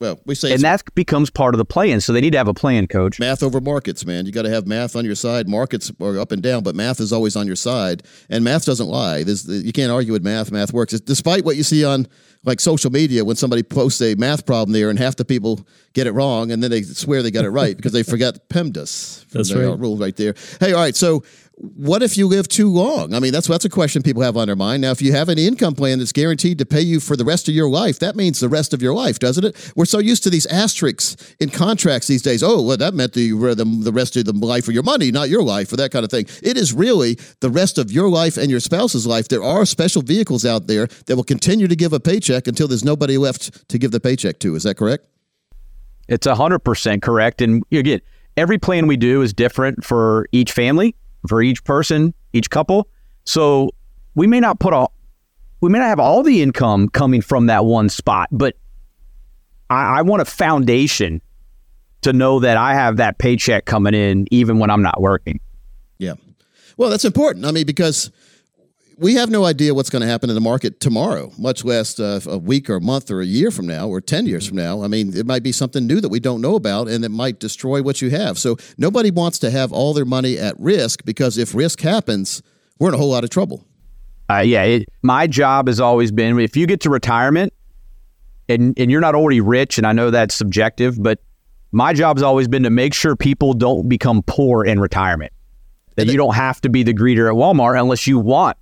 Speaker 2: Well, we say
Speaker 16: And that becomes part of the plan. So they need to have a plan, coach.
Speaker 2: math over markets, man. You got to have math on your side. Markets are up and down, but math is always on your side, and math doesn't lie. There's, you can't argue with math. Math works, despite what you see on like social media when somebody posts a math problem there, and half the people get it wrong, and then they swear they got it right because they forgot PEMDAS. from
Speaker 3: That's right.
Speaker 2: rule right there. Hey, all right, so. What if you live too long? I mean, that's that's a question people have on their mind. Now, if you have an income plan that's guaranteed to pay you for the rest of your life, that means the rest of your life, doesn't it? We're so used to these asterisks in contracts these days. Oh, well, that meant the the, the rest of the life of your money, not your life, or that kind of thing. It is really the rest of your life and your spouse's life. There are special vehicles out there that will continue to give a paycheck until there's nobody left to give the paycheck to. Is that correct?
Speaker 16: It's 100% correct. And again, every plan we do is different for each family, for each person, each couple. So we may not put all, we may not have all the income coming from that one spot, but I, I want a foundation to know that I have that paycheck coming in even when I'm not working.
Speaker 2: Yeah. Well, that's important. I mean, because we have no idea what's going to happen in the market tomorrow, much less uh, a week or a month or a year from now or 10 years from now. I mean, it might be something new that we don't know about and it might destroy what you have. So nobody wants to have all their money at risk because if risk happens, we're in a whole lot of trouble.
Speaker 16: Uh, yeah, it, my job has always been if you get to retirement and, and you're not already rich, and I know that's subjective, but My job's always been to make sure people don't become poor in retirement. That you don't have to be the greeter at Walmart unless you want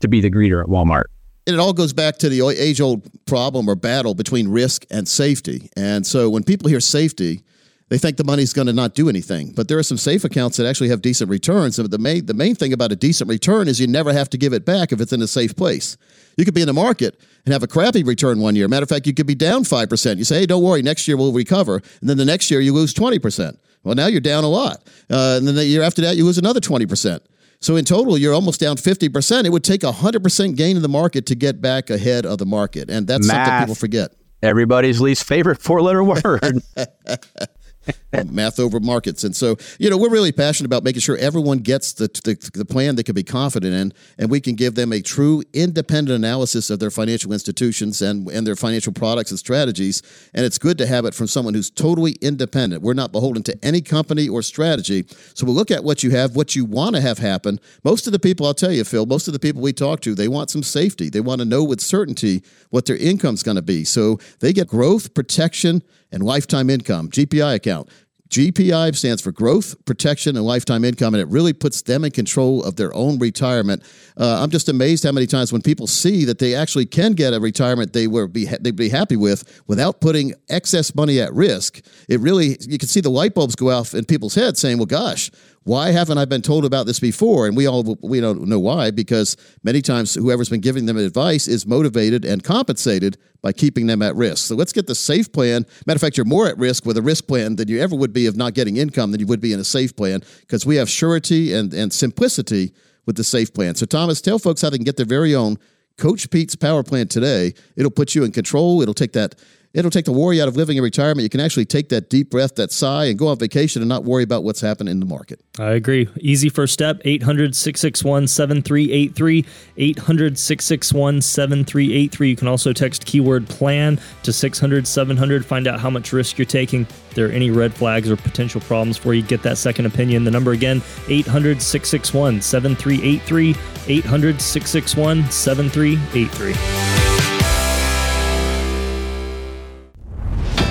Speaker 16: to be the greeter at Walmart.
Speaker 2: And it all goes back to the age old problem or battle between risk and safety. And so when people hear safety, they think the money's going to not do anything. But there are some safe accounts that actually have decent returns. And the main, the main thing about a decent return is you never have to give it back if it's in a safe place. You could be in the market and have a crappy return one year. Matter of fact, you could be down 5%. You say, hey, don't worry, next year we'll recover. And then the next year you lose 20%. Well, now you're down a lot. Uh, and then the year after that, you lose another 20%. So in total, you're almost down 50%. It would take a 100% gain in the market to get back ahead of the market. And that's something people forget.
Speaker 16: Everybody's least favorite four letter word.
Speaker 2: math over markets. And so, you know, we're really passionate about making sure everyone gets the, the, the plan they can be confident in, and we can give them a true independent analysis of their financial institutions and, and their financial products and strategies. And it's good to have it from someone who's totally independent. We're not beholden to any company or strategy. So we'll look at what you have, what you want to have happen. Most of the people, I'll tell you, Phil, most of the people we talk to, they want some safety. They want to know with certainty what their income's going to be. So they get growth, protection, and lifetime income, GPI account. GPI stands for growth, protection, and lifetime income, and it really puts them in control of their own retirement. Uh, I'm just amazed how many times when people see that they actually can get a retirement they were be they'd be happy with without putting excess money at risk. It really you can see the light bulbs go off in people's heads, saying, "Well, gosh." Why haven't I been told about this before? And we all we don't know why because many times whoever's been giving them advice is motivated and compensated by keeping them at risk. So let's get the safe plan. Matter of fact, you're more at risk with a risk plan than you ever would be of not getting income than you would be in a safe plan because we have surety and, and simplicity with the safe plan. So Thomas, tell folks how they can get their very own Coach Pete's Power Plan today. It'll put you in control. It'll take that It'll take the worry out of living in retirement. You can actually take that deep breath, that sigh, and go on vacation and not worry about what's happening in the market.
Speaker 3: I agree. Easy first step 800 661 7383. 800 661 7383. You can also text keyword plan to 600 700. Find out how much risk you're taking. If there are any red flags or potential problems for you, get that second opinion. The number again 800 661 7383. 800 661 7383.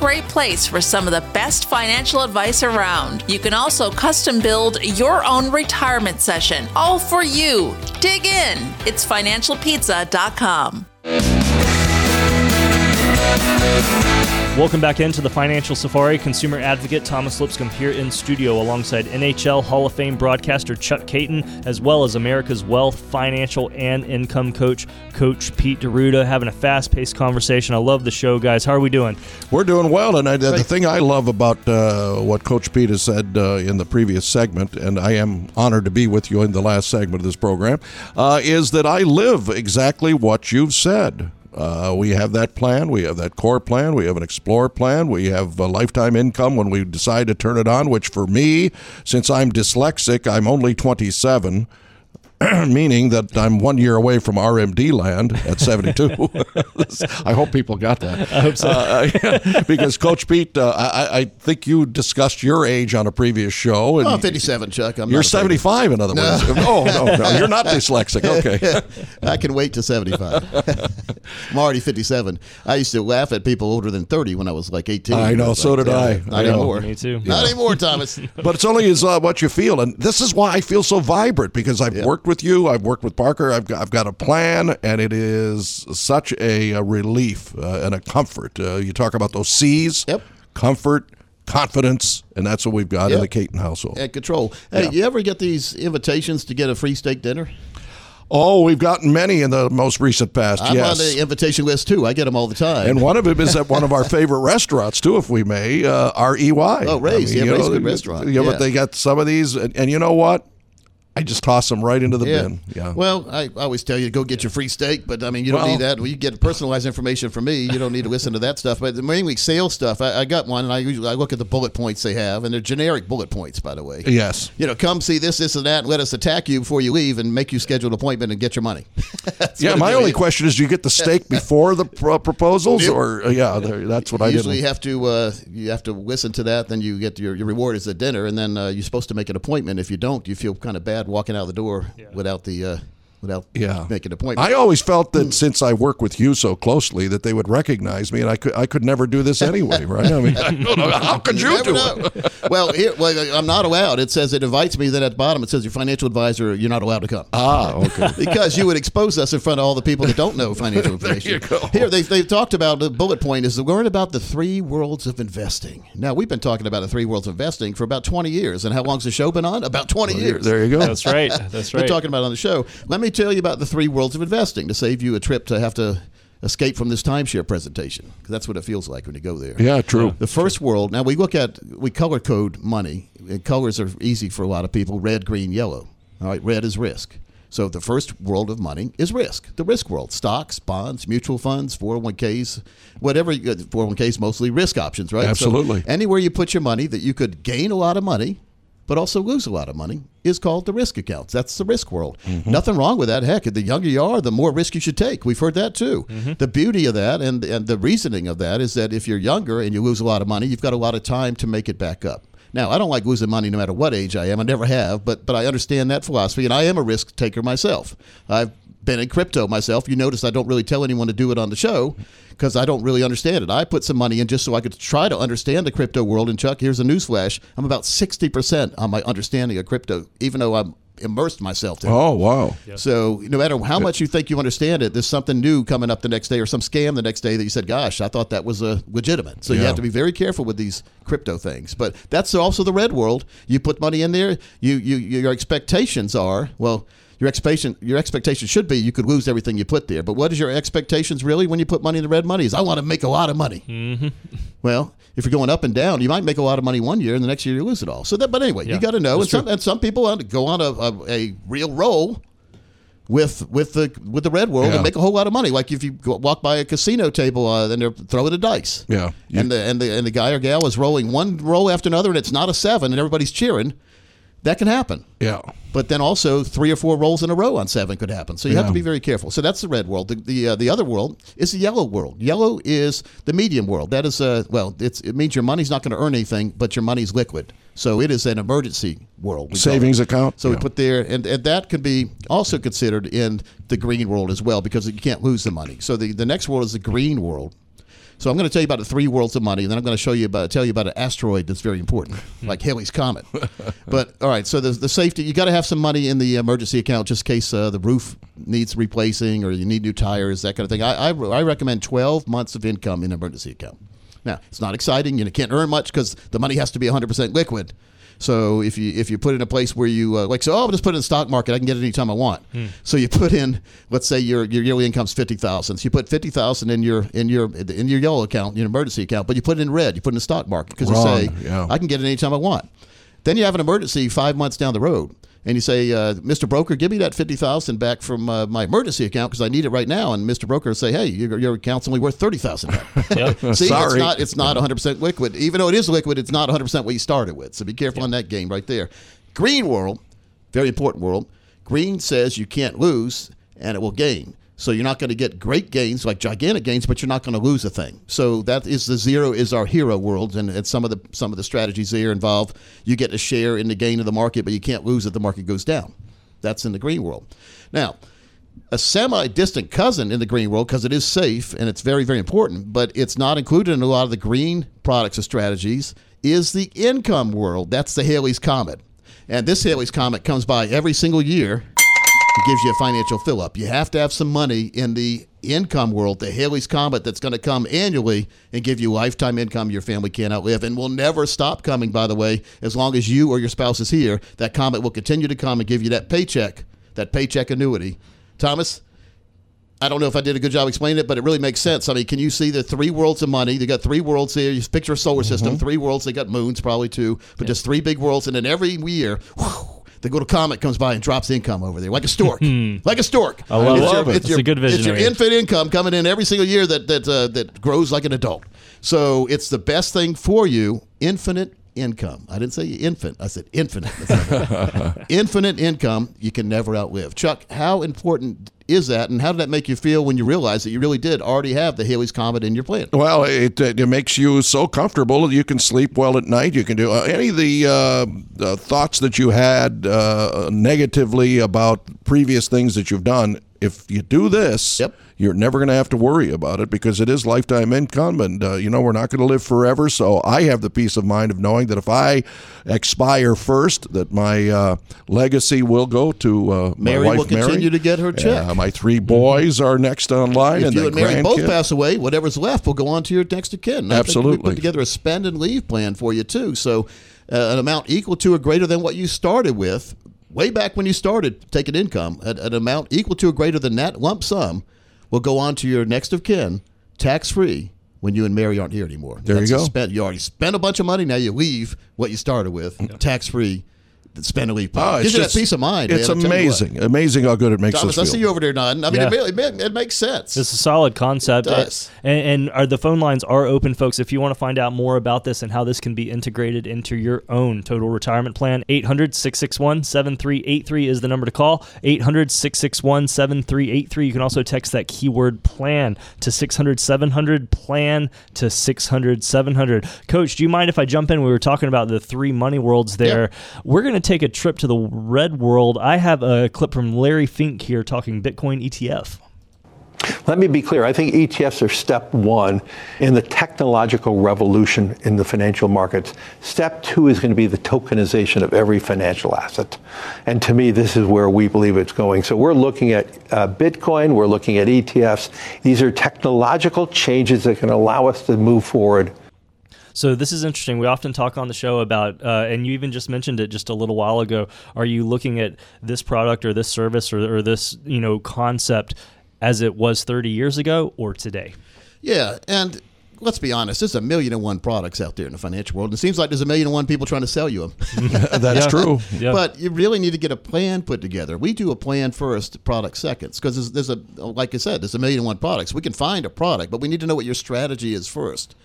Speaker 7: great place for some of the best financial advice around. You can also custom build your own retirement session, all for you. Dig in. It's financialpizza.com.
Speaker 3: Welcome back into the Financial Safari. Consumer advocate Thomas Lipscomb here in studio alongside NHL Hall of Fame broadcaster Chuck Kaiton, as well as America's Wealth, Financial, and Income Coach, Coach Pete D'Arruda. Having a fast paced conversation. I love the show, guys. How are we doing?
Speaker 5: We're doing well, and I, the thing I love about uh, what Coach Pete has said uh, in the previous segment, and I am honored to be with you in the last segment of this program, uh, is that I live exactly what you've said. Uh, we have that plan. We have that core plan. We have an explore plan. We have a lifetime income when we decide to turn it on, which for me, since I'm dyslexic, I'm only 27. meaning that I'm one year away from RMD land at 72. I hope people got that.
Speaker 3: I hope so.
Speaker 5: Uh, because Coach Pete, uh, I, I, think you discussed your age on a previous show.
Speaker 2: And oh, 57, Chuck. I'm
Speaker 5: you're 75, in other
Speaker 2: no.
Speaker 5: words. oh, no, no. You're not dyslexic. Okay.
Speaker 2: I can wait to 75. I'm already 57. I used to laugh at people older than 30 when I was like 18.
Speaker 5: I know. So
Speaker 2: like,
Speaker 5: did I.
Speaker 2: Not
Speaker 5: I
Speaker 2: anymore.
Speaker 3: Me too.
Speaker 2: Not anymore, Thomas.
Speaker 5: but it's only as uh, what you feel. And this is why I feel so vibrant because I've
Speaker 2: Yeah.
Speaker 5: worked with you. I've worked with Parker. I've got, I've got a plan, and it is such a, a relief uh, and a comfort. Uh, you talk about those C's
Speaker 2: Yep.
Speaker 5: comfort, confidence, and that's what we've got in the Kaiton household.
Speaker 2: At control. Hey,
Speaker 5: Yeah.
Speaker 2: you ever get these invitations to get a free steak dinner?
Speaker 5: Oh, we've gotten many in the most recent past.
Speaker 2: I'm
Speaker 5: yes.
Speaker 2: on the invitation list too. I get them all the time.
Speaker 5: and one of them is at one of our favorite restaurants too, if we may, uh, REY.
Speaker 2: Oh, Ray's. Yeah,
Speaker 5: you
Speaker 2: Ray's a
Speaker 5: know,
Speaker 2: good restaurant.
Speaker 5: Yeah,
Speaker 2: Yeah.
Speaker 5: but they got some of these, and, and you know what? I just toss them right into the
Speaker 2: Yeah.
Speaker 5: bin. Yeah.
Speaker 2: Well, I, always tell you to go get your free steak, but I mean, you don't
Speaker 5: Well-
Speaker 2: need that. Well, you get personalized information from me. You don't need to listen to that stuff. But the mainly sales stuff, I, I got one, and I usually I look at the bullet points they have, and they're generic bullet points, by the way.
Speaker 5: Yes.
Speaker 2: You know, come see this, this, and that, and let us attack you before you leave, and make you schedule an appointment and get your money.
Speaker 5: Yeah, my only
Speaker 2: is.
Speaker 5: question is: Do you get the steak before the pro- proposals,
Speaker 2: Yep.
Speaker 5: or uh, yeah, that's what I
Speaker 2: You usually have to uh, you have to listen to that. Then you get your, your reward is at dinner, and then uh, you're supposed to make an appointment. If you don't, you feel kind of bad walking out the door without the uh, without
Speaker 5: Yeah.
Speaker 2: making an appointment.
Speaker 5: I always felt that since I work with you so closely, that they would recognize me, and I could I could never do this anyway, right? I mean, I don't know, how could you,
Speaker 2: never
Speaker 5: do
Speaker 2: know.
Speaker 5: it?
Speaker 2: well, here, well, I'm not allowed. It says it invites me. Then at the bottom, it says your financial advisor. You're not allowed to come.
Speaker 5: Ah, okay.
Speaker 2: because you would expose us in front of all the people that don't know financial
Speaker 5: There
Speaker 2: information.
Speaker 5: you go.
Speaker 2: Here, they've, they've talked about the bullet point is to learn about the three worlds of investing. Now, we've been talking about the three worlds of investing for about 20 years. And how long's the show been on? About 20
Speaker 5: Well,
Speaker 2: years.
Speaker 5: there you go.
Speaker 3: That's right. That's right.
Speaker 2: We're talking about it on the show. Let me tell you about the three worlds of investing to save you a trip to have to escape from this timeshare presentation because that's what it feels like when you go there.
Speaker 5: Yeah, true.
Speaker 2: The first world. Now we look at we color code money. And colors are easy for a lot of people: red, green, yellow. All right, red is risk. So the first world of money is risk. The risk world: stocks, bonds, mutual funds, 401ks, whatever. Uh, you- 401ks mostly risk options, right? So
Speaker 5: Absolutely.
Speaker 2: anywhere you put your money that you could gain a lot of money, but also lose a lot of money, is called the risk accounts. That's the risk world. Mm-hmm. Nothing wrong with that. Heck, the younger you are, the more risk you should take. We've heard that too. Mm-hmm. The beauty of that and, and the reasoning of that is that if you're younger and you lose a lot of money, you've got a lot of time to make it back up. Now, I don't like losing money no matter what age I am. I never have, but but I understand that philosophy, and I am a risk taker myself. I've been in crypto myself. You notice I don't really tell anyone to do it on the show because I don't really understand it. I put some money in just so I could try to understand the crypto world. And Chuck, here's a newsflash: I'm about sixty percent on my understanding of crypto, even though I'm immersed myself in it.
Speaker 5: Oh wow.
Speaker 2: So no matter how much you think you understand it, there's something new coming up the next day or some scam the next day that you said, "Gosh, I thought that was uh, legitimate." So you have to be very careful with these crypto things. But that's also the red world. You put money in there, you you your expectations are well. Your expectation, your expectation should be you could lose everything you put there. But what is your expectations really when you put money in the red money? Is I want to make a lot of money.
Speaker 3: Mm-hmm.
Speaker 2: Well, if you're going up and down, you might make a lot of money one year, and the next year you lose it all. So that, but anyway,
Speaker 3: Yeah,
Speaker 2: you got to know. And some, and some people want to go on a, a, a real roll with with the with the red world
Speaker 5: Yeah.
Speaker 2: and make a whole lot of money. Like if you go, walk by a casino table, uh, then they're throwing the dice.
Speaker 5: Yeah.
Speaker 2: and the and the and the guy or gal is rolling one roll after another, and it's not a seven, and everybody's cheering. That can happen.
Speaker 5: Yeah.
Speaker 2: But then also three or four rolls in a row on seven could happen. So you have to be very careful. So that's the red world. The the, uh, the other world is the yellow world. Yellow is the medium world. That is uh well, it's it means your money's not going to earn anything, but your money's liquid. So it is an emergency world.
Speaker 5: Savings account?
Speaker 2: So we put there, and, and that could be also considered in the green world as well because you can't lose the money. So the, the next world is the green world. So I'm going to tell you about the three worlds of money, and then I'm going to show you about tell you about an asteroid that's very important, like Halley's comet. but all right, so the, the safety you got to have some money in the emergency account just in case uh, the roof needs replacing or you need new tires, that kind of thing. I, I, I recommend 12 months of income in an emergency account. Now it's not exciting, and you can't earn much because the money has to be 100% liquid. So if you if you put it in a place where you uh, like, so oh, I'll just put it in the stock market, I can get it anytime I want. So you put in, let's say your your yearly income's fifty thousand. So you put fifty thousand in your in your in your yellow account, your emergency account, but you put it in red. You put it in the stock market because you say,
Speaker 5: yeah.
Speaker 2: I can get it anytime I want. Then you have an emergency five months down the road, and you say, uh, Mr. Broker, give me that fifty thousand back from uh, my emergency account because I need it right now. And Mr. Broker will say, Hey, your, your account's only worth thirty thousand. See, it's
Speaker 5: Sorry.
Speaker 2: not it's not 100 percent liquid. Even though it is liquid, it's not 100 percent what you started with. So be careful on that game right there. Green world, very important world. Green says you can't lose and it will gain. So you're not going to get great gains, like gigantic gains, but you're not going to lose a thing. So that is the zero is our hero world, and, and some of the some of the strategies there involve you get a share in the gain of the market, but you can't lose if the market goes down. That's in the green world. Now, a semi-distant cousin in the green world because it is safe and it's very very important but it's not included in a lot of the green products or strategies is the income world that's the Halley's comet and this Halley's comet comes by every single year it gives you a financial fill up you have to have some money in the income world the Halley's comet that's going to come annually and give you lifetime income your family can't outlive and will never stop coming by the way as long as you or your spouse is here that comet will continue to come and give you that paycheck that paycheck annuity thomas I don't know if I did a good job explaining it, but it really makes sense. I mean, can you see the three worlds of money? They got three worlds here. You picture a solar system, mm-hmm. three worlds. They got moons probably too, but just three big worlds. And then every year, whew, the little comet comes by and drops income over there, like a stork, like a stork.
Speaker 3: I love
Speaker 2: it's
Speaker 3: it.
Speaker 2: Your,
Speaker 3: It's
Speaker 2: it's, your,
Speaker 3: a good vision.
Speaker 2: It's your
Speaker 3: visionary.
Speaker 2: infant income coming in every single year that that uh, that grows like an adult. So it's the best thing for you. Infinite income. I didn't say infant. I said infinite. infinite income you can never outlive. Chuck, how important is that, and how did that make you feel when you realized that you really did already have the Halley's Comet in your plan?
Speaker 5: Well, it, it makes you so comfortable that you can sleep well at night. You can do uh, any of the uh, uh, thoughts that you had uh, negatively about previous things that you've done. If you do this, you're never going to have to worry about it because it is lifetime income, and uh, you know we're not going to live forever. So I have the peace of mind of knowing that if I expire first, that my uh, legacy will go to uh, my
Speaker 2: Mary
Speaker 5: wife
Speaker 2: will continue
Speaker 5: Mary.
Speaker 2: to get her check.
Speaker 5: Yeah, my three boys are next online,
Speaker 2: If
Speaker 5: and
Speaker 2: you and Mary both pass away, whatever's left will go on to your next of kin. Think we
Speaker 5: Absolutely.
Speaker 2: put together a spend and leave plan for you too. So uh, an amount equal to or greater than what you started with, way back when you started taking income, an amount equal to or greater than that lump sum will go on to your next of kin, tax free. When you and Mary aren't here anymore,
Speaker 5: There you
Speaker 2: That's a
Speaker 5: go.
Speaker 2: Spend, you already spent a bunch of money. Now you leave what you started with, mm-hmm. tax free. Spend and leave.
Speaker 5: Oh,
Speaker 2: plan.
Speaker 5: it's
Speaker 2: Gives you
Speaker 5: just-
Speaker 2: that peace of mind.
Speaker 5: It's
Speaker 2: man, I tell you what.
Speaker 5: amazing, amazing how good it makes
Speaker 2: Thomas,
Speaker 5: us
Speaker 2: I
Speaker 5: feel.
Speaker 2: see you over there nodding. I mean,
Speaker 3: Yeah.
Speaker 2: it, it, it makes sense.
Speaker 3: It's a solid concept.
Speaker 2: It does.
Speaker 3: Uh, and, and are the phone lines are open, folks. If you want to find out more about this and how this can be integrated into your own total retirement plan, 800 661 7383 is the number to call. 800 661 7383. You can also text that keyword plan to 600 700, plan to 600 700. Coach, do you mind if I jump in? We were talking about the three money worlds there. We're going to take a trip to the red world. I have a clip from Larry Fink here talking Bitcoin ETF.
Speaker 13: Let me be clear. I think ETFs are step one in the technological revolution in the financial markets. Step two is going to be the tokenization of every financial asset. And to me, this is where we believe it's going. So we're looking at uh, Bitcoin, we're looking at ETFs. These are technological changes that can allow us to move forward
Speaker 3: So this is interesting. We often talk on the show about, uh, and you even just mentioned it just a little while ago. Are you looking at this product or this service or, or this you know concept as it was 30 years ago or today?
Speaker 2: Yeah, and let's be honest, there's a million and one products out there in the financial world. And it seems like there's a million and one people trying to sell you them.
Speaker 5: That's true.
Speaker 3: Yeah.
Speaker 2: But you really need to get a plan put together. We do a plan first, product seconds, because there's, there's a like I said, there's a million and one products. We can find a product, but we need to know what your strategy is first.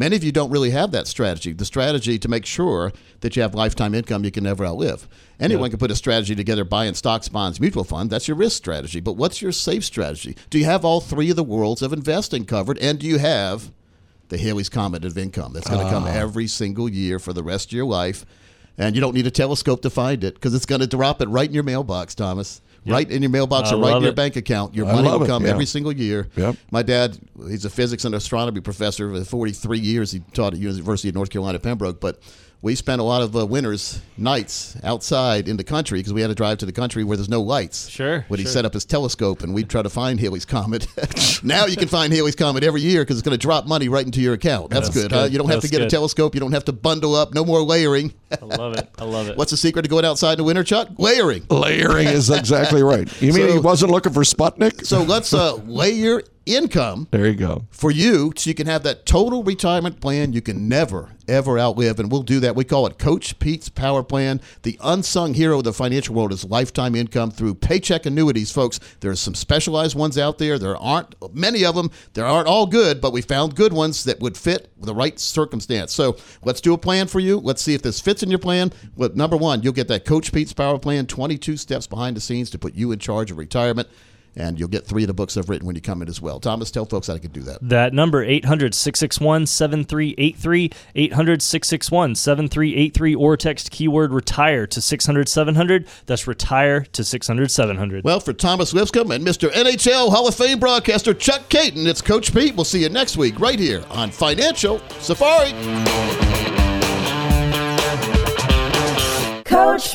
Speaker 2: Many of you don't really have that strategy. The strategy to make sure that you have lifetime income you can never outlive. Anyone can put a strategy together buying stocks, bonds, mutual fund. That's your risk strategy. But what's your safe strategy? Do you have all three of the worlds of investing covered? And do you have the Halley's Comet of income that's going to come
Speaker 5: Ah.
Speaker 2: every single year for the rest of your life? And you don't need a telescope to find it because it's going to drop it right in your mailbox, Thomas. Right in your mailbox
Speaker 3: I
Speaker 2: or right in your
Speaker 3: it.
Speaker 2: bank account. Your
Speaker 5: I
Speaker 2: money will come
Speaker 5: yeah.
Speaker 2: every single year.
Speaker 5: Yep.
Speaker 2: My dad, he's a physics and astronomy professor for 43 years. He taught at University of North Carolina, Pembroke. But we spent a lot of uh, winters, nights outside in the country because we had to drive to the country where there's no lights.
Speaker 3: Sure,
Speaker 2: When he set up his telescope and we'd try to find Halley's Comet. now you can find Halley's Comet every year because it's going to drop money right into your account. That's,
Speaker 3: That's
Speaker 2: good, huh? You don't have to
Speaker 3: That's
Speaker 2: get a telescope. You don't have to bundle up. No more layering.
Speaker 3: I love it. I love it.
Speaker 2: What's the secret to going outside in the winter, Chuck? Layering.
Speaker 5: Layering is exactly right. You mean
Speaker 2: So-
Speaker 5: he wasn't looking for Sputnik?
Speaker 2: So let's uh, lay your income
Speaker 5: there you go.
Speaker 2: for you so you can have that total retirement plan you can never ever outlive and we'll do that. We call it coach pete's power plan. The unsung hero of the financial world is lifetime income through paycheck annuities folks. There's some specialized ones out there. There aren't many of them. There aren't all good but we found good ones that would fit the right circumstance. So let's do a plan for you. Let's see if this fits in your plan. Well, number one you'll get that coach pete's power plan 22 steps behind the scenes to put you in charge of retirement and you'll get three of the books I've written when you come in as well. Thomas, tell folks how they can do that.
Speaker 3: That number 800 661 7383 800 661 7383 or text keyword retire to 600 700 that's retire to 600 700
Speaker 2: Well, for Thomas Lipscomb and Mr. NHL Hall of Fame broadcaster Chuck Kaiton, it's Coach Pete. We'll see you next week right here on Financial Safari.
Speaker 14: Coach